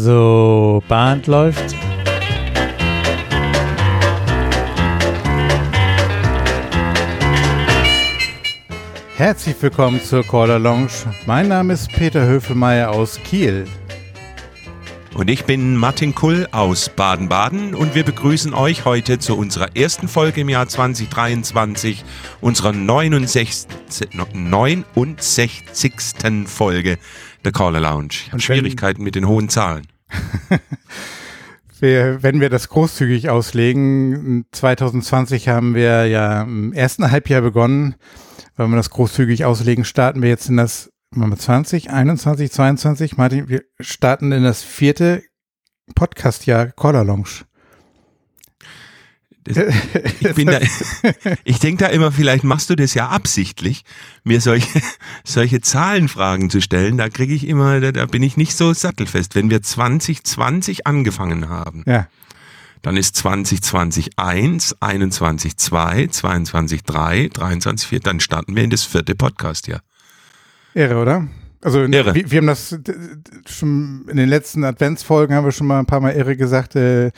So, Band läuft. Herzlich willkommen zur Caller Lounge. Mein Name ist Peter Höfelmeier aus Kiel. Und ich bin Martin Kull aus Baden-Baden und wir begrüßen euch heute zu unserer ersten Folge im Jahr 2023, unserer 69. 69. Folge der Caller Lounge. Ich habe Schwierigkeiten mit den hohen Zahlen. wir, wenn wir das großzügig auslegen, 2020 haben wir ja im ersten Halbjahr begonnen. Wenn wir das großzügig auslegen, starten wir jetzt in das 20, 21, 22, Martin, wir starten in das vierte Podcast-Jahr Caller Lounge. ich, bin da, ich denke da immer, vielleicht machst du das ja absichtlich, mir solche, solche Zahlenfragen zu stellen. Da kriege ich immer, da, da, bin ich nicht so sattelfest. Wenn wir 2020 angefangen haben, ja. dann ist 2020 1, 21 2, 22 3, 23 4, dann starten wir in das vierte Podcast-Jahr. Irre, oder? Also irre. Wir, wir, haben das schon in den letzten Adventsfolgen haben wir schon mal ein paar Mal irre gesagt äh,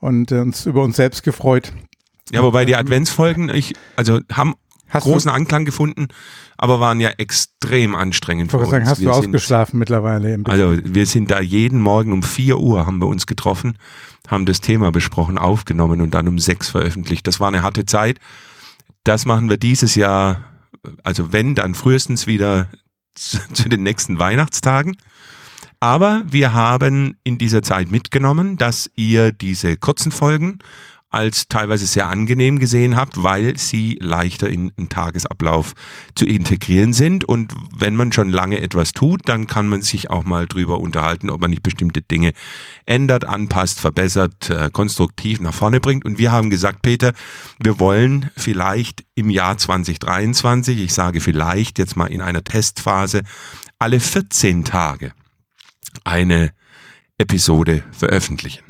und äh, uns über uns selbst gefreut. Ja, wobei die Adventsfolgen, ich, also haben hast großen du, Anklang gefunden, aber waren ja extrem anstrengend für uns. Sagen, hast wir du ausgeschlafen mittlerweile? Also wir sind da jeden Morgen um 4 Uhr haben wir uns getroffen, haben das Thema besprochen, aufgenommen und dann um 6 veröffentlicht. Das war eine harte Zeit. Das machen wir dieses Jahr also wenn, dann frühestens wieder zu, zu den nächsten Weihnachtstagen. Aber wir haben in dieser Zeit mitgenommen, dass ihr diese kurzen Folgen als teilweise sehr angenehm gesehen habt, weil sie leichter in einen Tagesablauf zu integrieren sind. Und wenn man schon lange etwas tut, dann kann man sich auch mal drüber unterhalten, ob man nicht bestimmte Dinge ändert, anpasst, verbessert, äh, konstruktiv nach vorne bringt. Und wir haben gesagt, Peter, wir wollen vielleicht im Jahr 2023, ich sage vielleicht jetzt mal in einer Testphase, alle 14 Tage eine Episode veröffentlichen.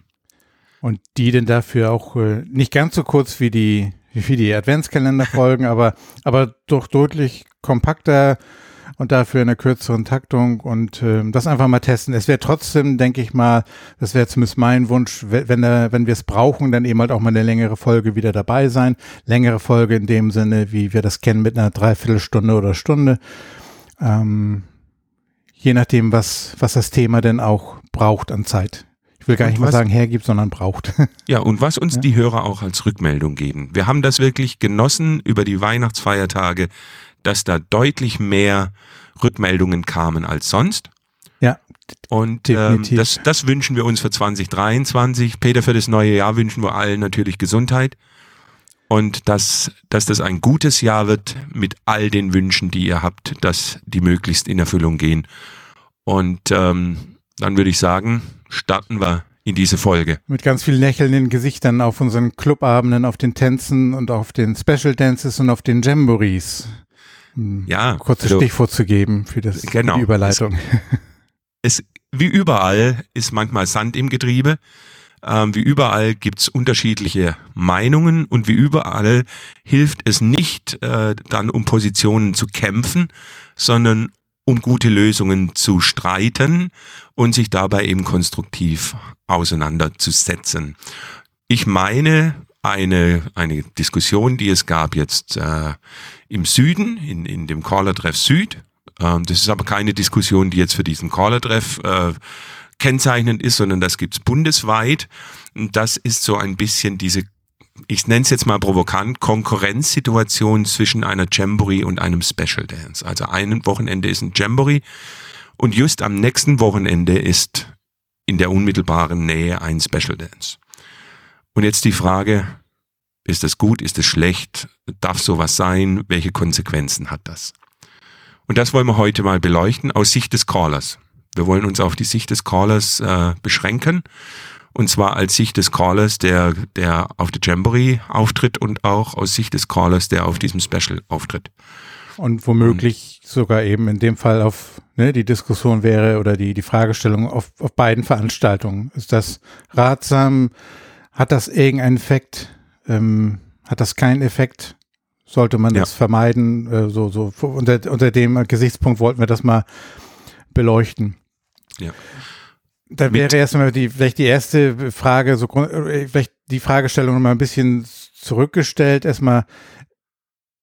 Und die denn dafür auch äh, nicht ganz so kurz wie die, wie die Adventskalenderfolgen, aber, aber doch deutlich kompakter und dafür in einer kürzeren Taktung und äh, das einfach mal testen. Es wäre trotzdem, denke ich mal, das wäre zumindest mein Wunsch, wenn, wenn wir es brauchen, dann eben halt auch mal eine längere Folge wieder dabei sein. Längere Folge in dem Sinne, wie wir das kennen, mit einer Dreiviertelstunde oder Stunde. Ähm, je nachdem, was, was das Thema denn auch braucht an Zeit. Ich will gar und nicht mal sagen hergibt, sondern braucht. Ja, und was uns ja. die Hörer auch als Rückmeldung geben. Wir haben das wirklich genossen über die Weihnachtsfeiertage, dass da deutlich mehr Rückmeldungen kamen als sonst. Ja. Und ähm, das, das wünschen wir uns für 2023. Peter, für das neue Jahr wünschen wir allen natürlich Gesundheit. Und dass, dass das ein gutes Jahr wird mit all den Wünschen, die ihr habt, dass die möglichst in Erfüllung gehen. Und ähm, dann würde ich sagen, starten wir in diese Folge. Mit ganz vielen lächelnden Gesichtern auf unseren Clubabenden, auf den Tänzen und auf den Special Dances und auf den Jamborees. Um ja. Kurzes also, Stichwort zu geben für, das, genau, für die Überleitung. Es, es, wie überall ist manchmal Sand im Getriebe. Ähm, wie überall gibt's unterschiedliche Meinungen und wie überall hilft es nicht, äh, dann um Positionen zu kämpfen, sondern um gute Lösungen zu streiten und sich dabei eben konstruktiv auseinanderzusetzen. Ich meine, eine, eine Diskussion, die es gab jetzt äh, im Süden, in, in dem Caller-Treff Süd. Ähm, das ist aber keine Diskussion, die jetzt für diesen Caller-Treff äh, kennzeichnend ist, sondern das gibt's bundesweit. Und das ist so ein bisschen diese ich nenne es jetzt mal provokant, Konkurrenzsituation zwischen einer Jamboree und einem Special Dance. Also ein Wochenende ist ein Jamboree und just am nächsten Wochenende ist in der unmittelbaren Nähe ein Special Dance. Und jetzt die Frage, ist das gut, ist das schlecht, darf sowas sein, welche Konsequenzen hat das? Und das wollen wir heute mal beleuchten aus Sicht des Callers. Wir wollen uns auf die Sicht des Callers äh, beschränken und zwar als Sicht des Callers, der, der auf der Jamboree auftritt und auch aus Sicht des Callers, der auf diesem Special auftritt. Und womöglich und, sogar eben in dem Fall auf ne, die Diskussion wäre oder die, die Fragestellung auf, auf beiden Veranstaltungen. Ist das ratsam? Hat das irgendeinen Effekt? Ähm, hat das keinen Effekt? Sollte man das ja. vermeiden? Äh, so, so unter, unter dem Gesichtspunkt wollten wir das mal beleuchten. Ja. Da wäre erstmal die, vielleicht die erste Frage, so äh, vielleicht die Fragestellung nochmal ein bisschen zurückgestellt. Erstmal,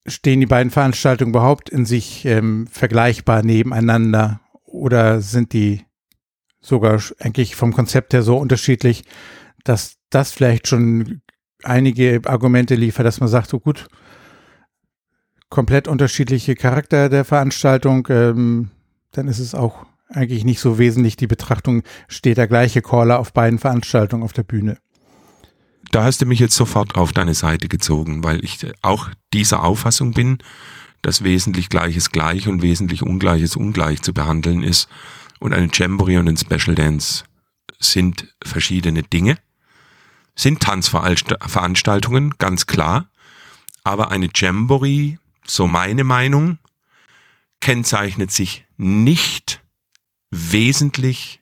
stehen die beiden Veranstaltungen überhaupt in sich ähm, vergleichbar nebeneinander oder sind die sogar eigentlich vom Konzept her so unterschiedlich, dass das vielleicht schon einige Argumente liefert, dass man sagt, so gut, komplett unterschiedliche Charakter der Veranstaltung, ähm, dann ist es auch eigentlich nicht so wesentlich die Betrachtung, steht der gleiche Caller auf beiden Veranstaltungen auf der Bühne. Da hast du mich jetzt sofort auf deine Seite gezogen, weil ich auch dieser Auffassung bin, dass wesentlich Gleiches gleich und wesentlich Ungleiches ungleich zu behandeln ist. Und eine Jamboree und ein Special Dance sind verschiedene Dinge, sind Tanzveranstaltungen, ganz klar. Aber eine Jamboree, so meine Meinung, kennzeichnet sich nicht wesentlich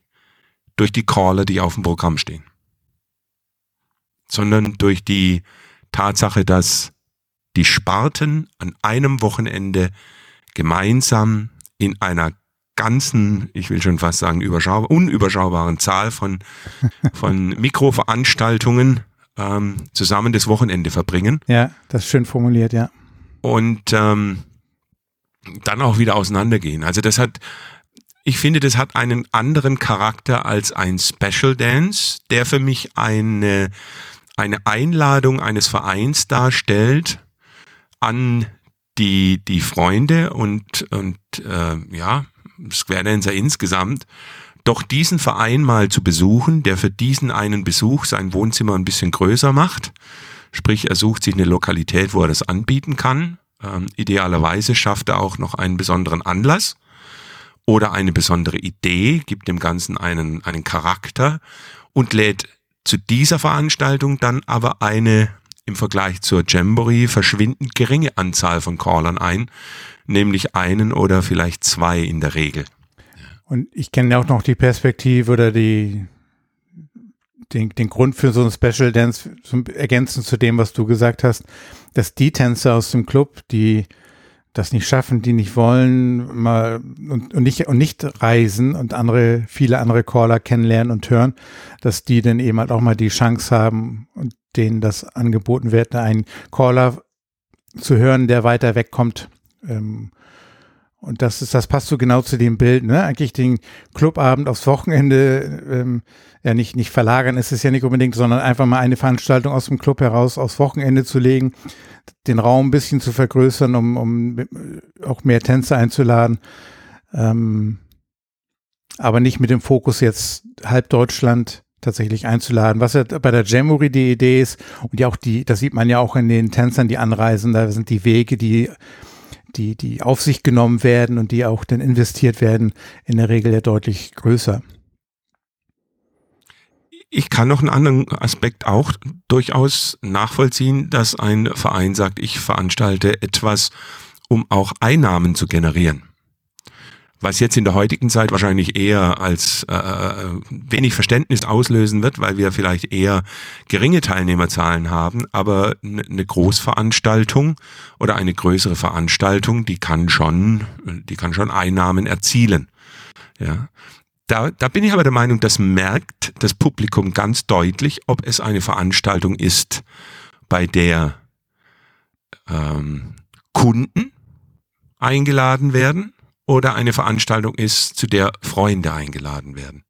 durch die Caller, die auf dem Programm stehen, sondern durch die Tatsache, dass die Sparten an einem Wochenende gemeinsam in einer ganzen, ich will schon fast sagen, überschaubar, unüberschaubaren Zahl von, von Mikroveranstaltungen ähm, zusammen das Wochenende verbringen. Ja, das ist schön formuliert, ja. Und ähm, dann auch wieder auseinandergehen. Also das hat, ich finde, das hat einen anderen Charakter als ein Special Dance, der für mich eine, eine Einladung eines Vereins darstellt an die, die Freunde und, und äh, ja, Square Dancer insgesamt, doch diesen Verein mal zu besuchen, der für diesen einen Besuch sein Wohnzimmer ein bisschen größer macht. Sprich, er sucht sich eine Lokalität, wo er das anbieten kann. Ähm, idealerweise schafft er auch noch einen besonderen Anlass oder eine besondere Idee, gibt dem Ganzen einen, einen Charakter und lädt zu dieser Veranstaltung dann aber eine im Vergleich zur Jamboree verschwindend geringe Anzahl von Callern ein, nämlich einen oder vielleicht zwei in der Regel. Und ich kenne auch noch die Perspektive oder die, den, den Grund für so ein Special Dance, ergänzend zu dem, was du gesagt hast, dass die Tänzer aus dem Club, die das nicht schaffen, die nicht wollen, mal und, und nicht und nicht reisen und andere viele andere Caller kennenlernen und hören, dass die dann eben halt auch mal die Chance haben und denen das angeboten wird, einen Caller zu hören, der weiter wegkommt. Ähm, und das ist, das passt so genau zu dem Bild, ne? Eigentlich den Clubabend aufs Wochenende ähm, ja nicht, nicht verlagern ist es ja nicht unbedingt, sondern einfach mal eine Veranstaltung aus dem Club heraus aufs Wochenende zu legen, den Raum ein bisschen zu vergrößern, um, um auch mehr Tänzer einzuladen. Ähm, aber nicht mit dem Fokus jetzt halb Deutschland tatsächlich einzuladen. Was ja bei der Jamboree die Idee ist, und ja auch die, das sieht man ja auch in den Tänzern, die anreisen, da sind die Wege, die die, die auf sich genommen werden und die auch dann investiert werden, in der Regel ja deutlich größer. Ich kann noch einen anderen Aspekt auch durchaus nachvollziehen, dass ein Verein sagt, ich veranstalte etwas, um auch Einnahmen zu generieren. Was jetzt in der heutigen Zeit wahrscheinlich eher als äh, äh wenig Verständnis auslösen wird, weil wir vielleicht eher geringe Teilnehmerzahlen haben, aber eine Großveranstaltung oder eine größere Veranstaltung, die kann schon, die kann schon Einnahmen erzielen. Ja, da, da bin ich aber der Meinung, das merkt das Publikum ganz deutlich, ob es eine Veranstaltung ist, bei der ähm, Kunden eingeladen werden oder eine Veranstaltung ist, zu der Freunde eingeladen werden.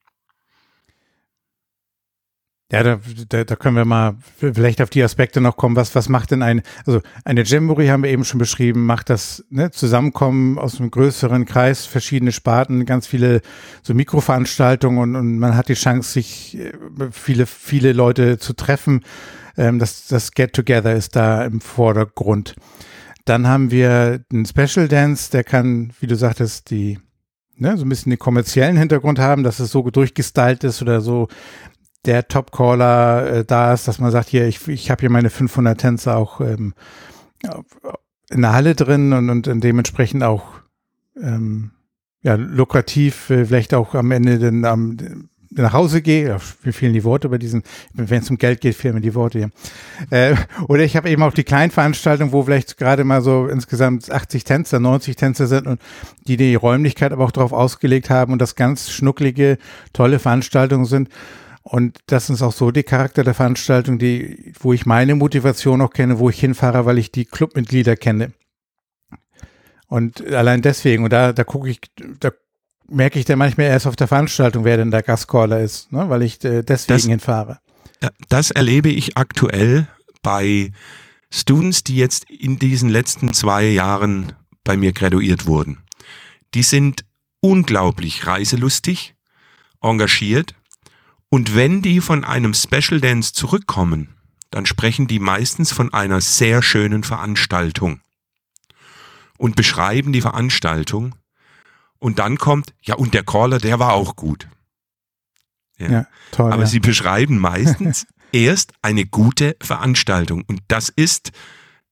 Ja, da, da, da können wir mal vielleicht auf die Aspekte noch kommen. Was, was macht denn ein, also eine Jamboree haben wir eben schon beschrieben, macht das ne, Zusammenkommen aus einem größeren Kreis, verschiedene Sparten, ganz viele so Mikroveranstaltungen und, und man hat die Chance, sich äh, viele, viele Leute zu treffen. Ähm, das, das Get-Together ist da im Vordergrund. Dann haben wir einen Special Dance, der kann, wie du sagtest, die ne, so ein bisschen den kommerziellen Hintergrund haben, dass es so durchgestylt ist oder so der Top-Caller äh, da ist, dass man sagt, hier, ich, ich habe hier meine 500 Tänzer auch ähm, in der Halle drin und, und dementsprechend auch ähm, ja, lukrativ, äh, vielleicht auch am Ende dann am, nach Hause gehe, mir fehlen die Worte bei diesen, wenn es um Geld geht, fehlen mir die Worte hier. Äh, oder ich habe eben auch die kleinen Veranstaltungen, wo vielleicht gerade mal so insgesamt 80 Tänzer, 90 Tänzer sind und die die Räumlichkeit aber auch darauf ausgelegt haben und das ganz schnucklige, tolle Veranstaltungen sind. Und das ist auch so die Charakter der Veranstaltung, die, wo ich meine Motivation auch kenne, wo ich hinfahre, weil ich die Clubmitglieder kenne. Und allein deswegen, und da, da gucke ich, da merke ich dann manchmal erst auf der Veranstaltung, wer denn der Gastcaller ist, ne? weil ich äh, deswegen das, hinfahre. Das erlebe ich aktuell bei Students, die jetzt in diesen letzten zwei Jahren bei mir graduiert wurden. Die sind unglaublich reiselustig, engagiert und wenn die von einem Special Dance zurückkommen, dann sprechen die meistens von einer sehr schönen Veranstaltung und beschreiben die Veranstaltung und dann kommt, ja, und der Caller, der war auch gut. Ja, ja toll. Aber ja. sie beschreiben meistens erst eine gute Veranstaltung. Und das ist,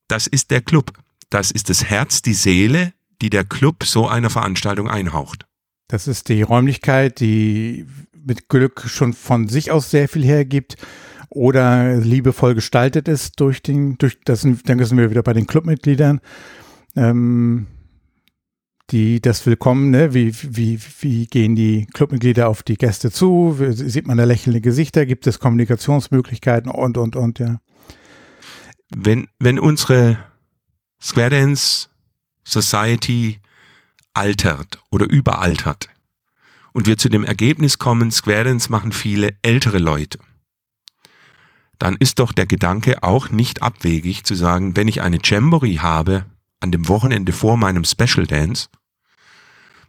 das ist der Club. Das ist das Herz, die Seele, die der Club so einer Veranstaltung einhaucht. Das ist die Räumlichkeit, die mit Glück schon von sich aus sehr viel hergibt oder liebevoll gestaltet ist durch den, durch das, dann sind wir wieder bei den Clubmitgliedern. Ähm, die das Willkommen, ne? wie, wie, wie gehen die Clubmitglieder auf die Gäste zu, sieht man da lächelnde Gesichter, gibt es Kommunikationsmöglichkeiten und, und, und, ja. Wenn, wenn unsere Square Dance Society altert oder überaltert und wir zu dem Ergebnis kommen, Square Dance machen viele ältere Leute, dann ist doch der Gedanke auch nicht abwegig zu sagen, wenn ich eine Jamboree habe an dem Wochenende vor meinem Special Dance,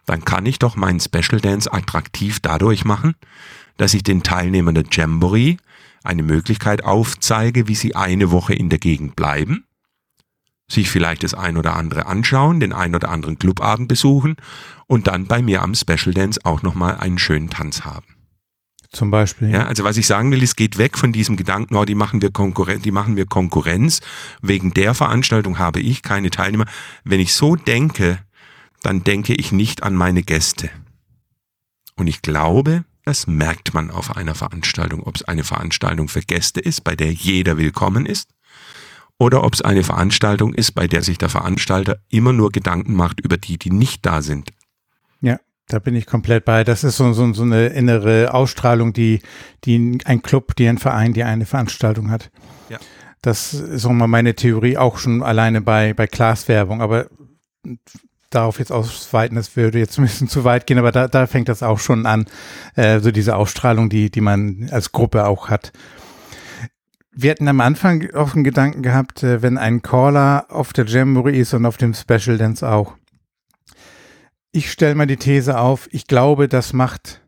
dann kann ich doch meinen Special Dance attraktiv dadurch machen, dass ich den Teilnehmern der Jamboree eine Möglichkeit aufzeige, wie sie eine Woche in der Gegend bleiben, sich vielleicht das ein oder andere anschauen, den ein oder anderen Clubabend besuchen und dann bei mir am Special Dance auch nochmal einen schönen Tanz haben. Zum Beispiel. Ja, also was ich sagen will, es geht weg von diesem Gedanken, oh, die machen wir Konkurrenz, die machen wir Konkurrenz. Wegen der Veranstaltung habe ich keine Teilnehmer. Wenn ich so denke, dann denke ich nicht an meine Gäste. Und ich glaube, das merkt man auf einer Veranstaltung, ob es eine Veranstaltung für Gäste ist, bei der jeder willkommen ist, oder ob es eine Veranstaltung ist, bei der sich der Veranstalter immer nur Gedanken macht über die, die nicht da sind. Ja, da bin ich komplett bei. Das ist so, so, so eine innere Ausstrahlung, die, die ein Club, die ein Verein, die eine Veranstaltung hat. Ja. Das ist auch mal meine Theorie, auch schon alleine bei, bei Glaswerbung. Aber darauf jetzt ausweiten, das würde jetzt ein bisschen zu weit gehen, aber da, da fängt das auch schon an, äh, so diese Ausstrahlung, die, die man als Gruppe auch hat. Wir hatten am Anfang auch einen Gedanken gehabt, äh, wenn ein Caller auf der Jamboree ist und auf dem Special Dance auch. Ich stelle mal die These auf, ich glaube, das macht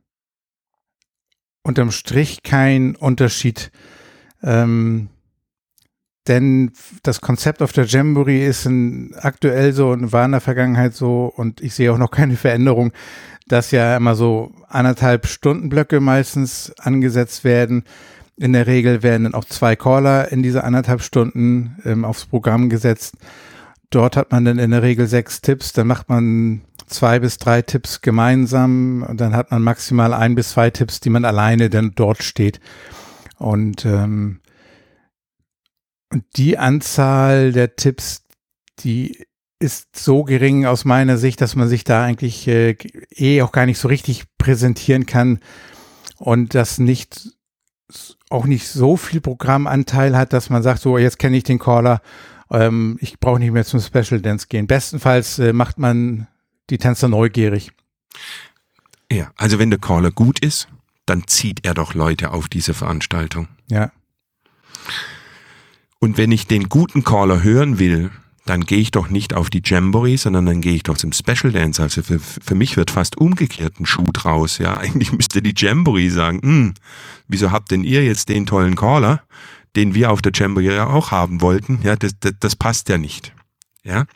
unterm Strich keinen Unterschied. Ähm, denn das Konzept auf der Jamboree ist in, aktuell so und war in der Vergangenheit so und ich sehe auch noch keine Veränderung, dass ja immer so anderthalb Stundenblöcke meistens angesetzt werden. In der Regel werden dann auch zwei Caller in diese anderthalb Stunden ähm, aufs Programm gesetzt. Dort hat man dann in der Regel sechs Tipps, dann macht man zwei bis drei Tipps gemeinsam und dann hat man maximal ein bis zwei Tipps, die man alleine dann dort steht. Und ähm, und die Anzahl der Tipps, die ist so gering aus meiner Sicht, dass man sich da eigentlich äh, eh auch gar nicht so richtig präsentieren kann und das nicht auch nicht so viel Programmanteil hat, dass man sagt, so jetzt kenne ich den Caller, ähm, ich brauche nicht mehr zum Special Dance gehen. Bestenfalls äh, macht man die Tänzer neugierig. Ja, also wenn der Caller gut ist, dann zieht er doch Leute auf diese Veranstaltung. Ja. Und wenn ich den guten Caller hören will, dann gehe ich doch nicht auf die Jamboree, sondern dann gehe ich doch zum Special Dance. Also für, für mich wird fast umgekehrt ein Schuh draus. Ja, eigentlich müsste die Jamboree sagen, hm, wieso habt denn ihr jetzt den tollen Caller, den wir auf der Jamboree ja auch haben wollten? Ja, das, das, das passt ja nicht. Ja.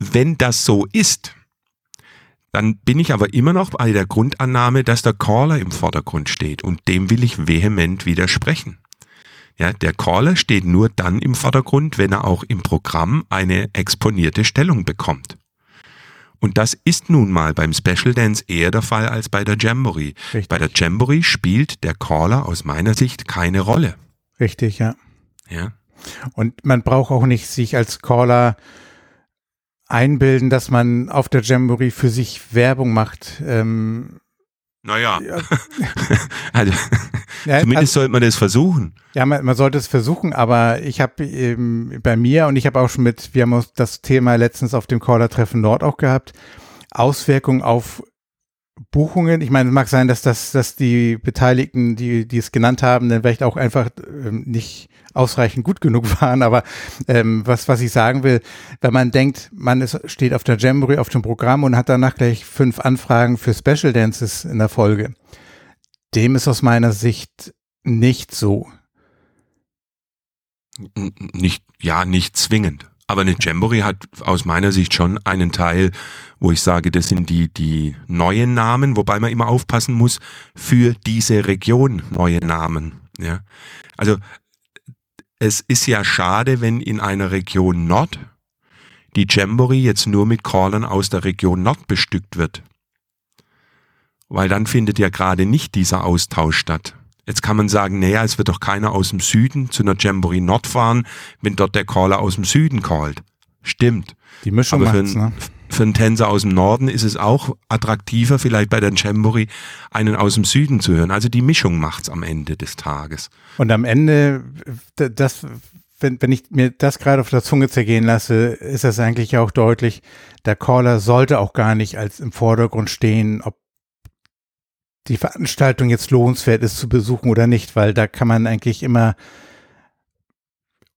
Wenn das so ist, dann bin ich aber immer noch bei der Grundannahme, dass der Caller im Vordergrund steht und dem will ich vehement widersprechen. Ja, der Caller steht nur dann im Vordergrund, wenn er auch im Programm eine exponierte Stellung bekommt. Und das ist nun mal beim Special Dance eher der Fall als bei der Jamboree. Richtig. Bei der Jamboree spielt der Caller aus meiner Sicht keine Rolle. Richtig, ja. Ja. Und man braucht auch nicht sich als Caller einbilden, dass man auf der Jamboree für sich Werbung macht. Ähm, naja, ja. also, ja, zumindest also, sollte man das versuchen. Ja, man, man sollte es versuchen, aber ich habe ähm, bei mir und ich habe auch schon mit, wir haben das Thema letztens auf dem Caller-Treffen Nord auch gehabt, Auswirkungen auf Buchungen. Ich meine, es mag sein, dass das, dass die Beteiligten, die, die es genannt haben, dann vielleicht auch einfach ähm, nicht ausreichend gut genug waren. Aber ähm, was, was ich sagen will, wenn man denkt, man ist, steht auf der Jamboree auf dem Programm und hat danach gleich fünf Anfragen für Special Dances in der Folge, dem ist aus meiner Sicht nicht so. Nicht, ja, nicht zwingend. Aber eine Jamboree hat aus meiner Sicht schon einen Teil, wo ich sage, das sind die, die neuen Namen, wobei man immer aufpassen muss, für diese Region neue Namen. Ja. Also es ist ja schade, wenn in einer Region Nord die Jamboree jetzt nur mit Callern aus der Region Nord bestückt wird. Weil dann findet ja gerade nicht dieser Austausch statt. Jetzt kann man sagen, naja, es wird doch keiner aus dem Süden zu einer Jamboree Nord fahren, wenn dort der Caller aus dem Süden callt. Stimmt. Die Mischung Aber macht's, ne? für einen Tänzer aus dem Norden ist es auch attraktiver, vielleicht bei der Jamboree einen aus dem Süden zu hören. Also die Mischung macht's am Ende des Tages. Und am Ende, das, wenn, wenn ich mir das gerade auf der Zunge zergehen lasse, ist das eigentlich auch deutlich, der Caller sollte auch gar nicht als im Vordergrund stehen, ob die Veranstaltung jetzt lohnenswert ist zu besuchen oder nicht, weil da kann man eigentlich immer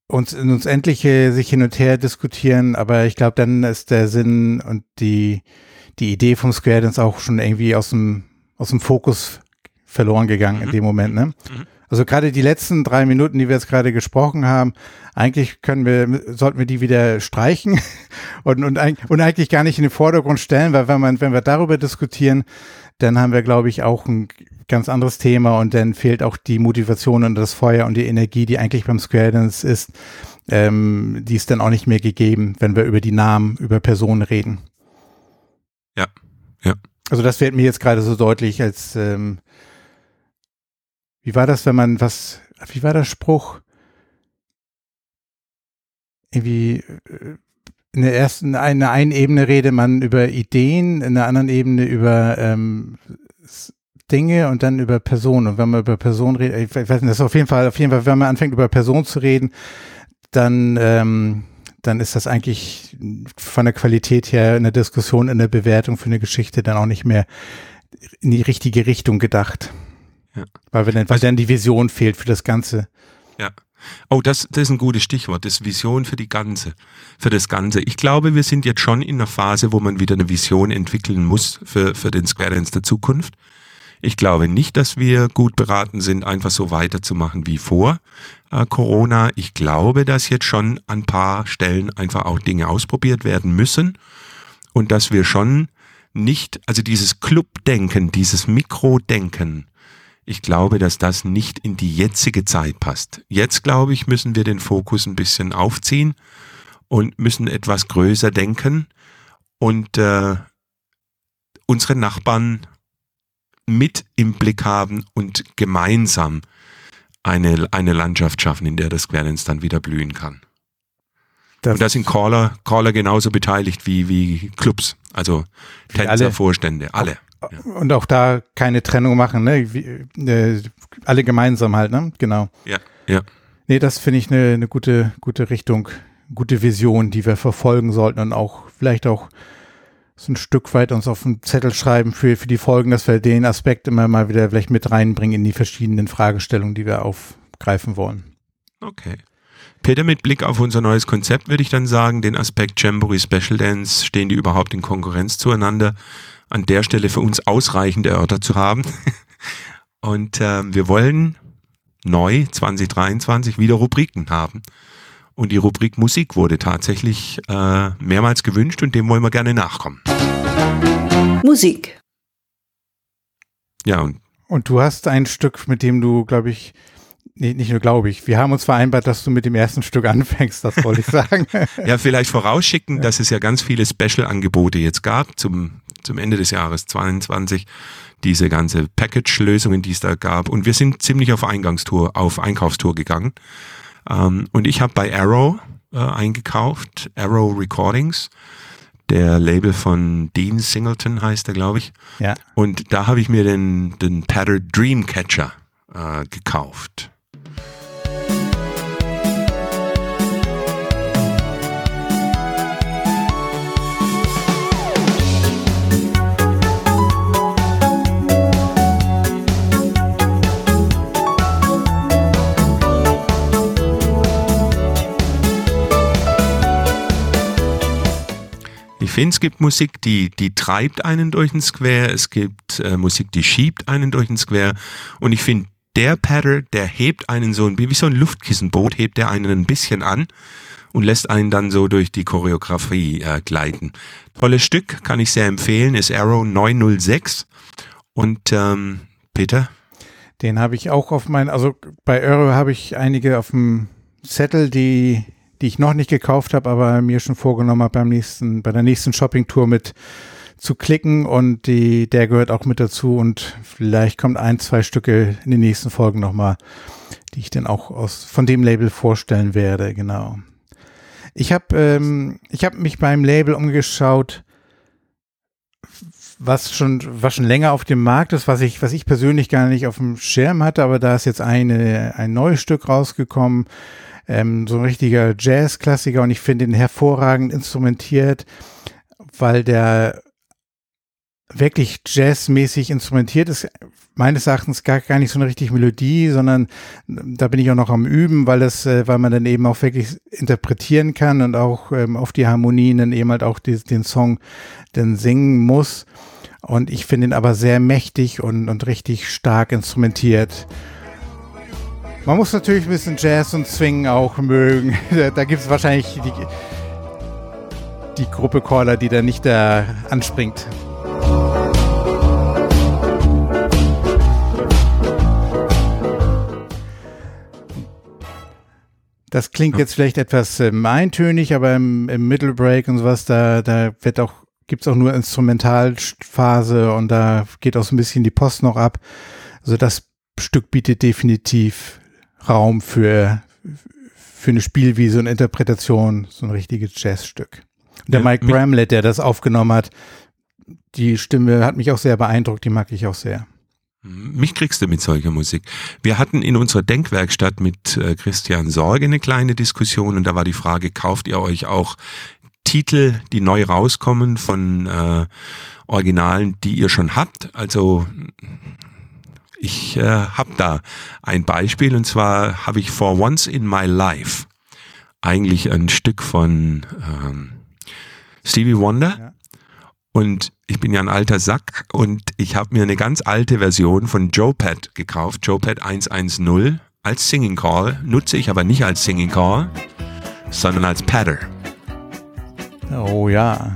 uns uns endliche sich hin und her diskutieren, aber ich glaube, dann ist der Sinn und die, die Idee vom Square Dance auch schon irgendwie aus dem, aus dem Fokus verloren gegangen mhm. in dem Moment, ne? Mhm. Also gerade die letzten drei Minuten, die wir jetzt gerade gesprochen haben, eigentlich können wir, sollten wir die wieder streichen und, und, und eigentlich gar nicht in den Vordergrund stellen, weil wenn man, wenn wir darüber diskutieren, dann haben wir, glaube ich, auch ein ganz anderes Thema und dann fehlt auch die Motivation und das Feuer und die Energie, die eigentlich beim Square Dance ist. Ähm, die ist dann auch nicht mehr gegeben, wenn wir über die Namen, über Personen reden. Ja, ja. Also das wird mir jetzt gerade so deutlich als, ähm, wie war das, wenn man was, wie war der Spruch? Irgendwie, äh, in der ersten, in einer einen Ebene rede man über Ideen, in der anderen Ebene über ähm, Dinge und dann über Personen. Und wenn man über Personen redet, ich weiß nicht, das ist auf jeden Fall, auf jeden Fall, wenn man anfängt über Personen zu reden, dann, ähm, dann ist das eigentlich von der Qualität her in der Diskussion, in der Bewertung für eine Geschichte dann auch nicht mehr in die richtige Richtung gedacht. Ja. Weil, wenn, weil also, dann die Vision fehlt für das Ganze. Ja. Oh, das, das ist ein gutes Stichwort, das Vision für die Ganze, für das Ganze. Ich glaube, wir sind jetzt schon in einer Phase, wo man wieder eine Vision entwickeln muss für, für den Square Dance der Zukunft. Ich glaube nicht, dass wir gut beraten sind, einfach so weiterzumachen wie vor äh, Corona. Ich glaube, dass jetzt schon an paar Stellen einfach auch Dinge ausprobiert werden müssen und dass wir schon nicht, also dieses Clubdenken, dieses Mikrodenken, ich glaube, dass das nicht in die jetzige Zeit passt. Jetzt, glaube ich, müssen wir den Fokus ein bisschen aufziehen und müssen etwas größer denken und äh, unsere Nachbarn mit im Blick haben und gemeinsam eine, eine Landschaft schaffen, in der das Querlenz dann wieder blühen kann. Das und da sind Caller, Caller genauso beteiligt wie, wie Clubs, also Tänzer, alle, Vorstände, alle. Ja. Und auch da keine Trennung machen, ne? Wie, äh, alle gemeinsam halt, ne? Genau. Ja, ja. Nee, das finde ich eine, eine gute, gute Richtung, gute Vision, die wir verfolgen sollten und auch vielleicht auch so ein Stück weit uns auf den Zettel schreiben für, für die Folgen, dass wir den Aspekt immer mal wieder vielleicht mit reinbringen in die verschiedenen Fragestellungen, die wir aufgreifen wollen. Okay. Peter, mit Blick auf unser neues Konzept würde ich dann sagen, den Aspekt Jamboree Special Dance, stehen die überhaupt in Konkurrenz zueinander? An der Stelle für uns ausreichend erörtert zu haben. Und äh, wir wollen neu 2023 wieder Rubriken haben. Und die Rubrik Musik wurde tatsächlich äh, mehrmals gewünscht und dem wollen wir gerne nachkommen. Musik. Ja, und, und du hast ein Stück, mit dem du, glaube ich, Nee, nicht nur glaube ich. Wir haben uns vereinbart, dass du mit dem ersten Stück anfängst, das wollte ich sagen. ja, vielleicht vorausschicken, dass es ja ganz viele Special-Angebote jetzt gab zum, zum Ende des Jahres 22. Diese ganze Package-Lösungen, die es da gab. Und wir sind ziemlich auf Eingangstour, auf Einkaufstour gegangen. Ähm, und ich habe bei Arrow äh, eingekauft, Arrow Recordings der Label von Dean Singleton heißt er, glaube ich. Ja. Und da habe ich mir den, den Patter Dreamcatcher äh, gekauft. Finde, es gibt Musik, die, die treibt einen durch den Square, es gibt äh, Musik, die schiebt einen durch den Square und ich finde, der Patter, der hebt einen so wie so ein Luftkissenboot, hebt der einen ein bisschen an und lässt einen dann so durch die Choreografie äh, gleiten. Tolles Stück, kann ich sehr empfehlen, ist Arrow 906 und ähm, Peter? Den habe ich auch auf meinen, also bei Arrow habe ich einige auf dem Zettel, die die ich noch nicht gekauft habe, aber mir schon vorgenommen habe, beim nächsten, bei der nächsten Shopping-Tour mit zu klicken. Und die, der gehört auch mit dazu. Und vielleicht kommt ein, zwei Stücke in den nächsten Folgen nochmal, die ich dann auch aus, von dem Label vorstellen werde, genau. Ich habe ähm, ich habe mich beim Label umgeschaut, was schon was schon länger auf dem Markt ist, was ich was ich persönlich gar nicht auf dem Schirm hatte, aber da ist jetzt eine ein neues Stück rausgekommen ähm, so ein richtiger Jazz-Klassiker und ich finde ihn hervorragend instrumentiert, weil der wirklich jazzmäßig instrumentiert ist. Meines Erachtens gar, gar nicht so eine richtige Melodie, sondern da bin ich auch noch am Üben, weil das, äh, weil man dann eben auch wirklich interpretieren kann und auch ähm, auf die Harmonien dann eben halt auch die, den Song dann singen muss. Und ich finde ihn aber sehr mächtig und, und richtig stark instrumentiert. Man muss natürlich ein bisschen Jazz und Swing auch mögen. Da, gibt es wahrscheinlich die, die Gruppe Caller, die da nicht da anspringt. Das klingt jetzt vielleicht etwas ähm, eintönig, aber im, im Middle Break und sowas, da, da wird auch, gibt's auch nur Instrumentalphase und da geht auch so ein bisschen die Post noch ab. Also das Stück bietet definitiv Raum für, für eine Spielwiese und Interpretation, so ein richtiges Jazzstück. Der ja, Mike Bramlett, der das aufgenommen hat, die Stimme hat mich auch sehr beeindruckt, die mag ich auch sehr. Mich kriegst du mit solcher Musik. Wir hatten in unserer Denkwerkstatt mit äh, Christian Sorge eine kleine Diskussion und da war die Frage, kauft ihr euch auch Titel, die neu rauskommen von äh, Originalen, die ihr schon habt? Also ich äh, habe da ein Beispiel und zwar habe ich For Once in My Life eigentlich ein Stück von ähm, Stevie Wonder. Ja. Und ich bin ja ein alter Sack und ich habe mir eine ganz alte Version von Joe Pad gekauft, Joe Pad 110 als Singing Call, nutze ich aber nicht als Singing Call, sondern als Padder. Oh ja.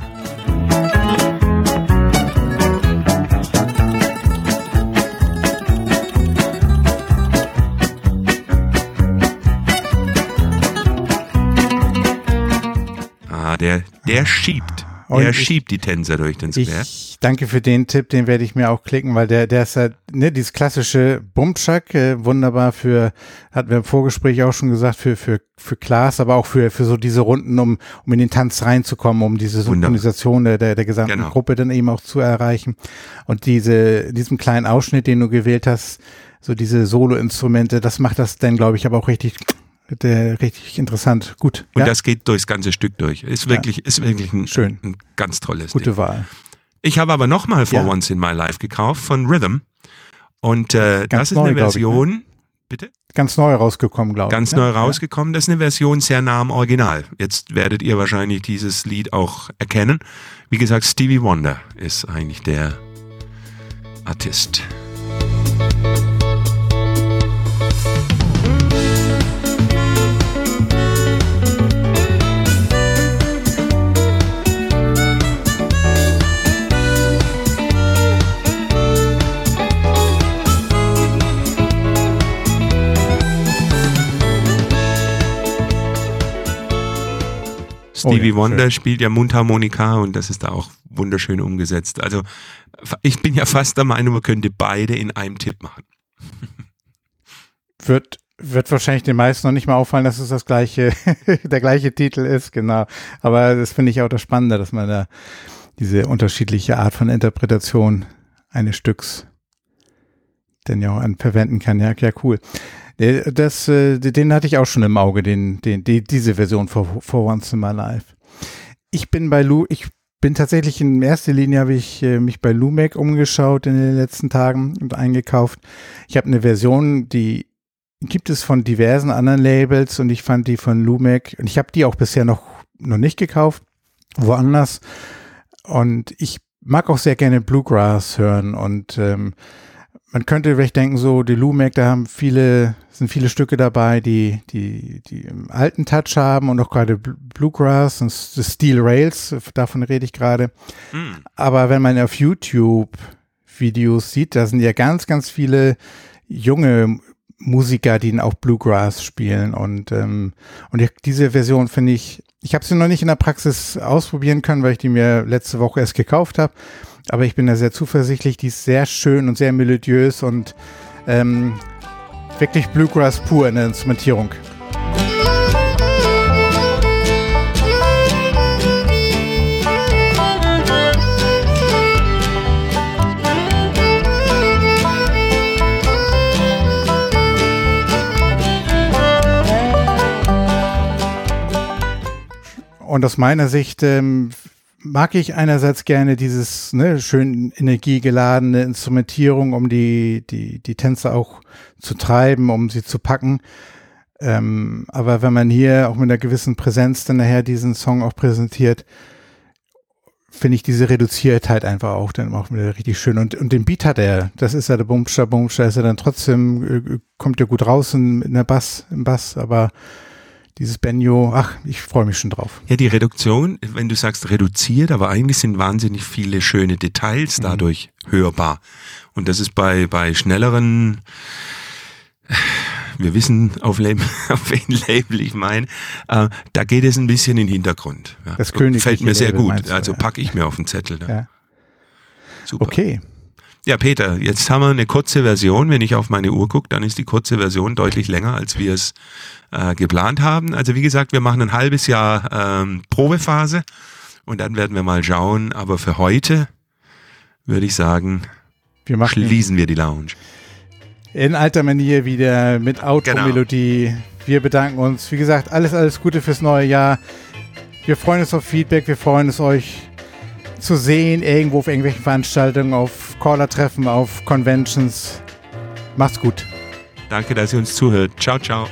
Der, der schiebt. Der ich, schiebt die Tänzer durch den Square. Ich danke für den Tipp, den werde ich mir auch klicken, weil der, der ist halt, ne, dieses klassische Bumchuck, äh, wunderbar für, hatten wir im Vorgespräch auch schon gesagt, für, für, für Klaas, aber auch für, für so diese Runden, um, um in den Tanz reinzukommen, um diese Synchronisation der, der, der gesamten genau. Gruppe dann eben auch zu erreichen. Und diese, diesem kleinen Ausschnitt, den du gewählt hast, so diese Solo-Instrumente, das macht das dann, glaube ich, aber auch richtig der, richtig interessant. Gut. Und ja? das geht durchs ganze Stück durch. Ist wirklich, ja. ist wirklich ein, Schön. ein ganz tolles Gute Ding. Wahl. Ich habe aber nochmal For ja. Once in My Life gekauft von Rhythm. Und äh, das ist neu, eine Version. Ich, ne? Bitte? Ganz neu rausgekommen, glaube ich. Ganz ne? neu rausgekommen. Das ist eine Version sehr nah am Original. Jetzt werdet ihr wahrscheinlich dieses Lied auch erkennen. Wie gesagt, Stevie Wonder ist eigentlich der Artist. Stevie oh ja, Wonder schön. spielt ja Mundharmonika und das ist da auch wunderschön umgesetzt. Also ich bin ja fast der Meinung, man könnte beide in einem Tipp machen. Wird wird wahrscheinlich den meisten noch nicht mal auffallen, dass es das gleiche, der gleiche Titel ist, genau. Aber das finde ich auch das Spannende, dass man da diese unterschiedliche Art von Interpretation eines Stücks denn ja auch an verwenden kann. Ja, ja, cool. Das, äh, den hatte ich auch schon im Auge, den, den, die, diese Version for, for Once in My Life. Ich bin bei Lu, ich bin tatsächlich in erster Linie habe ich äh, mich bei Lumac umgeschaut in den letzten Tagen und eingekauft. Ich habe eine Version, die gibt es von diversen anderen Labels und ich fand die von Lumac und ich habe die auch bisher noch noch nicht gekauft, woanders. Und ich mag auch sehr gerne Bluegrass hören und ähm, man könnte vielleicht denken, so die Lumac, da haben viele, sind viele Stücke dabei, die, die, die im alten Touch haben und auch gerade Bluegrass und Steel Rails, davon rede ich gerade. Mhm. Aber wenn man auf YouTube Videos sieht, da sind ja ganz, ganz viele junge Musiker, die auch Bluegrass spielen und ähm, und ich, diese Version finde ich, ich habe sie noch nicht in der Praxis ausprobieren können, weil ich die mir letzte Woche erst gekauft habe. Aber ich bin da sehr zuversichtlich. Die ist sehr schön und sehr melodiös und ähm, wirklich Bluegrass pur in der Instrumentierung. Und aus meiner Sicht ähm, mag ich einerseits gerne dieses ne, schön energiegeladene Instrumentierung, um die, die, die Tänzer auch zu treiben, um sie zu packen. Ähm, aber wenn man hier auch mit einer gewissen Präsenz dann nachher diesen Song auch präsentiert, finde ich diese Reduziertheit einfach auch dann auch wieder richtig schön. Und, und den Beat hat er. Das ist ja der Bumscher, Bumscher ist er dann trotzdem, äh, kommt ja gut raus in, in der Bass, im Bass, aber dieses Benjo, ach, ich freue mich schon drauf. Ja, die Reduktion, wenn du sagst reduziert, aber eigentlich sind wahnsinnig viele schöne Details mhm. dadurch mhm. hörbar. Und das ist bei, bei schnelleren, wir wissen, auf, Label, auf welchen Label ich meine, äh, da geht es ein bisschen in den Hintergrund. Ja. Das König fällt mir sehr gut. Du, also ja. packe ich mir auf den Zettel. Ja. ja. Super. Okay. Ja, Peter, jetzt haben wir eine kurze Version. Wenn ich auf meine Uhr gucke, dann ist die kurze Version deutlich länger, als wir es äh, geplant haben. Also wie gesagt, wir machen ein halbes Jahr ähm, Probephase und dann werden wir mal schauen. Aber für heute würde ich sagen, wir schließen wir die Lounge. In alter Manier wieder mit Outro-Melodie. Genau. Wir bedanken uns. Wie gesagt, alles, alles Gute fürs neue Jahr. Wir freuen uns auf Feedback. Wir freuen uns, euch zu sehen, irgendwo auf irgendwelchen Veranstaltungen, auf Caller-Treffen, auf Conventions. Macht's gut. Danke, dass ihr uns zuhört. Ciao, ciao.